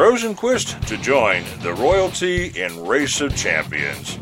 Rosenqvist to join the royalty and race of champions.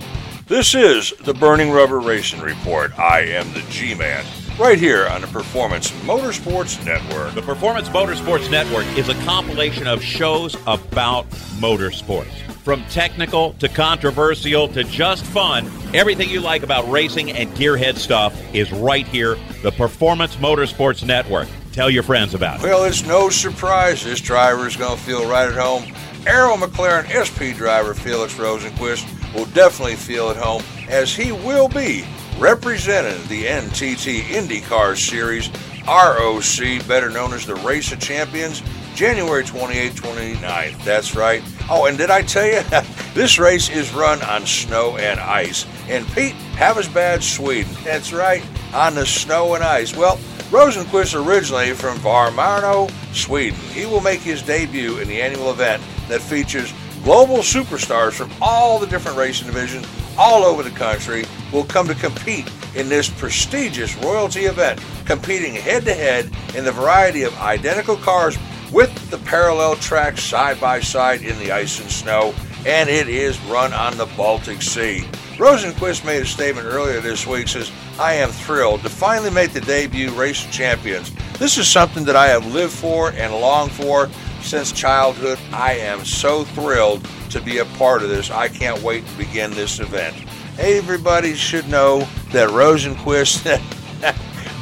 This is the Burning Rubber Racing Report. I am the G Man, right here on the Performance Motorsports Network. The Performance Motorsports Network is a compilation of shows about motorsports. From technical to controversial to just fun, everything you like about racing and gearhead stuff is right here, the Performance Motorsports Network. Tell your friends about it. Well, it's no surprise this driver is going to feel right at home. Arrow McLaren SP driver Felix Rosenqvist will definitely feel at home as he will be representing the NTT IndyCar Series ROC, better known as the Race of Champions, January 28 29th. That's right. Oh, and did I tell you? this race is run on snow and ice. And Pite Havsbad, Sweden. That's right, on the snow and ice. Well, Rosenqvist originally from Värnamo, Sweden. He will make his debut in the annual event that features global superstars from all the different racing divisions all over the country will come to compete in this prestigious royalty event, competing head to head in the variety of identical cars with the parallel tracks side by side in the ice and snow, and it is run on the Baltic Sea. Rosenqvist made a statement earlier this week says, I am thrilled to finally make the debut Race of Champions. This is something that I have lived for and longed for since childhood. I am so thrilled to be a part of this. I can't wait to begin this event. Everybody should know that Rosenqvist,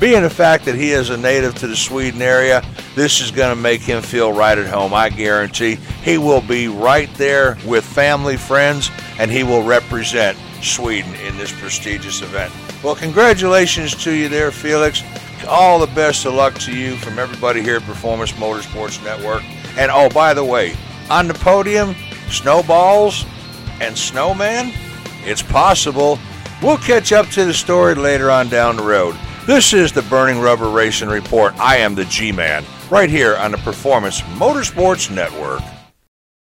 being the fact that he is a native to the Sweden area, this is going to make him feel right at home. I guarantee he will be right there with family, friends, and he will represent Sweden in this prestigious event. Well, congratulations to you there, Felix. All the best of luck to you from everybody here at Performance Motorsports Network. And oh, by the way, on the podium, snowballs and snowman, it's possible. We'll catch up to the story later on down the road. This is the Burning Rubber Racing Report. I am the G Man, right here on the Performance Motorsports Network.